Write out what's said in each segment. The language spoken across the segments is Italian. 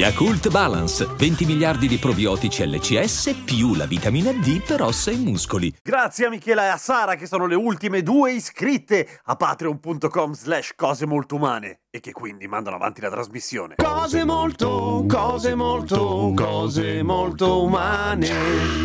Yakult Balance, 20 miliardi di probiotici LCS più la vitamina D per ossa e muscoli. Grazie a Michela e a Sara che sono le ultime due iscritte a patreon.com slash cose molto umane e che quindi mandano avanti la trasmissione. Cose molto, cose molto, cose molto umane.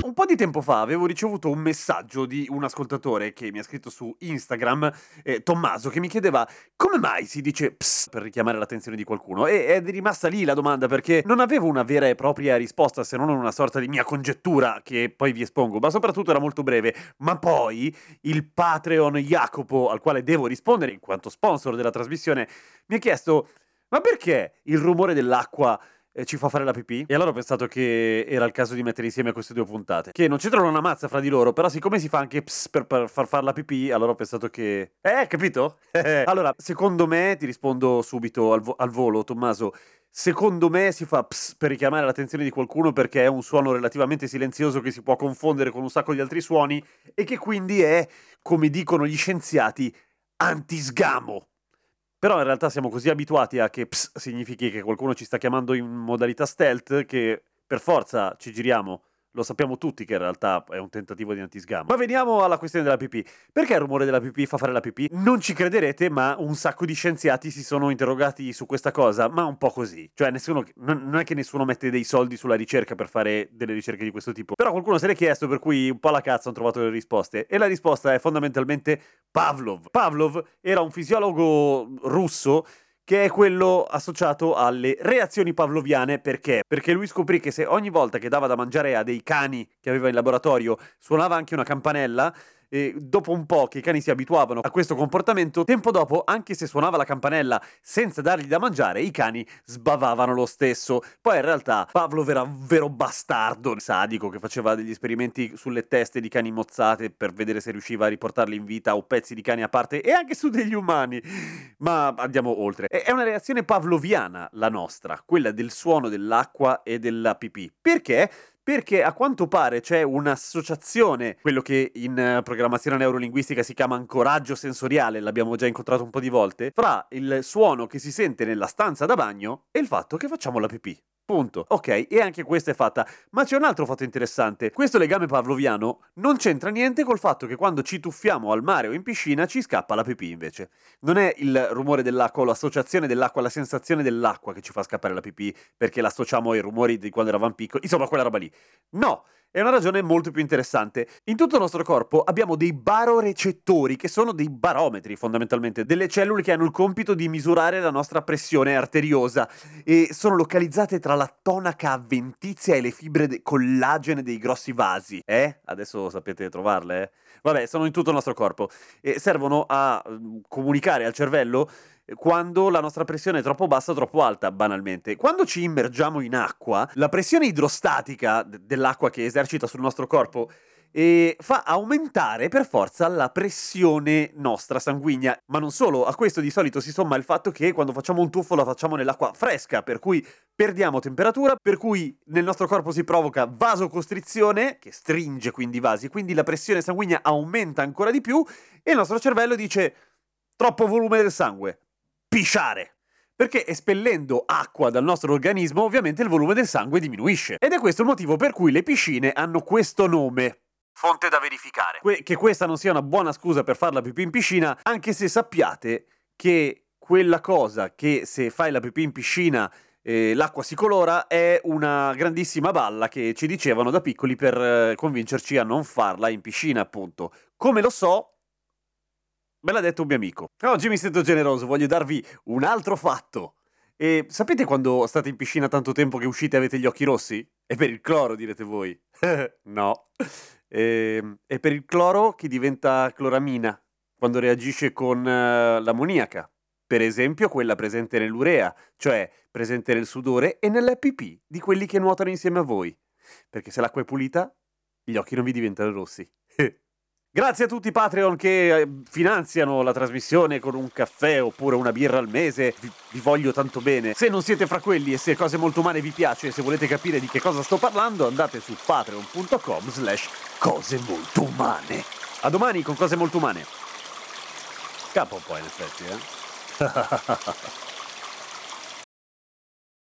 Un po' di tempo fa avevo ricevuto un messaggio di un ascoltatore che mi ha scritto su Instagram, eh, Tommaso, che mi chiedeva come mai si dice ps per richiamare l'attenzione di qualcuno e è rimasta lì la domanda perché non avevo una vera e propria risposta se non una sorta di mia congettura che poi vi espongo, ma soprattutto era molto breve. Ma poi il Patreon Jacopo al quale devo rispondere in quanto sponsor della trasmissione mi ha chiesto ma perché il rumore dell'acqua eh, ci fa fare la pipì? E allora ho pensato che era il caso di mettere insieme queste due puntate. Che non c'entrano una mazza fra di loro, però siccome si fa anche ps per, per far fare la pipì, allora ho pensato che... Eh, capito? allora, secondo me, ti rispondo subito al, vo- al volo, Tommaso, Secondo me si fa ps per richiamare l'attenzione di qualcuno perché è un suono relativamente silenzioso che si può confondere con un sacco di altri suoni e che quindi è, come dicono gli scienziati, antisgamo. Però in realtà siamo così abituati a che ps significhi che qualcuno ci sta chiamando in modalità stealth che per forza ci giriamo. Lo sappiamo tutti che in realtà è un tentativo di antisgamo. Ma veniamo alla questione della pipì. Perché il rumore della pipì fa fare la pipì? Non ci crederete, ma un sacco di scienziati si sono interrogati su questa cosa, ma un po' così. Cioè, nessuno, non è che nessuno mette dei soldi sulla ricerca per fare delle ricerche di questo tipo. Però qualcuno se l'è chiesto, per cui un po' alla cazzo hanno trovato le risposte. E la risposta è fondamentalmente Pavlov. Pavlov era un fisiologo russo che è quello associato alle reazioni pavloviane. Perché? Perché lui scoprì che se ogni volta che dava da mangiare a dei cani che aveva in laboratorio suonava anche una campanella, e dopo un po' che i cani si abituavano a questo comportamento, tempo dopo, anche se suonava la campanella senza dargli da mangiare, i cani sbavavano lo stesso. Poi in realtà Pavlov era un vero bastardo, sadico, che faceva degli esperimenti sulle teste di cani mozzate per vedere se riusciva a riportarli in vita o pezzi di cani a parte e anche su degli umani. Ma andiamo oltre. È una reazione pavloviana la nostra, quella del suono dell'acqua e della pipì. Perché? Perché a quanto pare c'è un'associazione, quello che in eh, programmazione neurolinguistica si chiama ancoraggio sensoriale, l'abbiamo già incontrato un po' di volte, fra il suono che si sente nella stanza da bagno e il fatto che facciamo la pipì. Punto. Ok, e anche questa è fatta. Ma c'è un altro fatto interessante. Questo legame pavloviano non c'entra niente col fatto che quando ci tuffiamo al mare o in piscina ci scappa la pipì invece. Non è il rumore dell'acqua o l'associazione dell'acqua, la sensazione dell'acqua che ci fa scappare la pipì perché l'associamo ai rumori di quando eravamo piccoli. Insomma, quella roba lì. No, è una ragione molto più interessante. In tutto il nostro corpo abbiamo dei barorecettori, che sono dei barometri fondamentalmente, delle cellule che hanno il compito di misurare la nostra pressione arteriosa e sono localizzate tra la tonaca avventizia e le fibre de- collagene dei grossi vasi. Eh? Adesso sapete trovarle, eh? Vabbè, sono in tutto il nostro corpo e servono a mm, comunicare al cervello quando la nostra pressione è troppo bassa o troppo alta, banalmente. Quando ci immergiamo in acqua, la pressione idrostatica dell'acqua che esercita sul nostro corpo e fa aumentare per forza la pressione nostra sanguigna. Ma non solo, a questo di solito si somma il fatto che quando facciamo un tuffo la facciamo nell'acqua fresca, per cui perdiamo temperatura, per cui nel nostro corpo si provoca vasocostrizione, che stringe quindi i vasi, quindi la pressione sanguigna aumenta ancora di più e il nostro cervello dice troppo volume del sangue, pisciare. Perché espellendo acqua dal nostro organismo, ovviamente il volume del sangue diminuisce. Ed è questo il motivo per cui le piscine hanno questo nome. Fonte da verificare. Que- che questa non sia una buona scusa per fare la pipì in piscina, anche se sappiate che quella cosa che se fai la pipì in piscina eh, l'acqua si colora è una grandissima balla che ci dicevano da piccoli per eh, convincerci a non farla in piscina, appunto. Come lo so, Me l'ha detto un mio amico. Oggi mi sento generoso, voglio darvi un altro fatto. E sapete quando state in piscina tanto tempo che uscite e avete gli occhi rossi? È per il cloro, direte voi. no. E, è per il cloro che diventa cloramina quando reagisce con uh, l'ammoniaca. Per esempio quella presente nell'urea, cioè presente nel sudore e nella pipì di quelli che nuotano insieme a voi. Perché se l'acqua è pulita, gli occhi non vi diventano rossi. Grazie a tutti i Patreon che eh, finanziano la trasmissione con un caffè oppure una birra al mese. Vi, vi, voglio tanto bene. Se non siete fra quelli e se Cose Molto Umane vi piace e se volete capire di che cosa sto parlando, andate su patreon.com slash cose molto umane. A domani con Cose Molto Umane. Capo un po' in effetti, eh?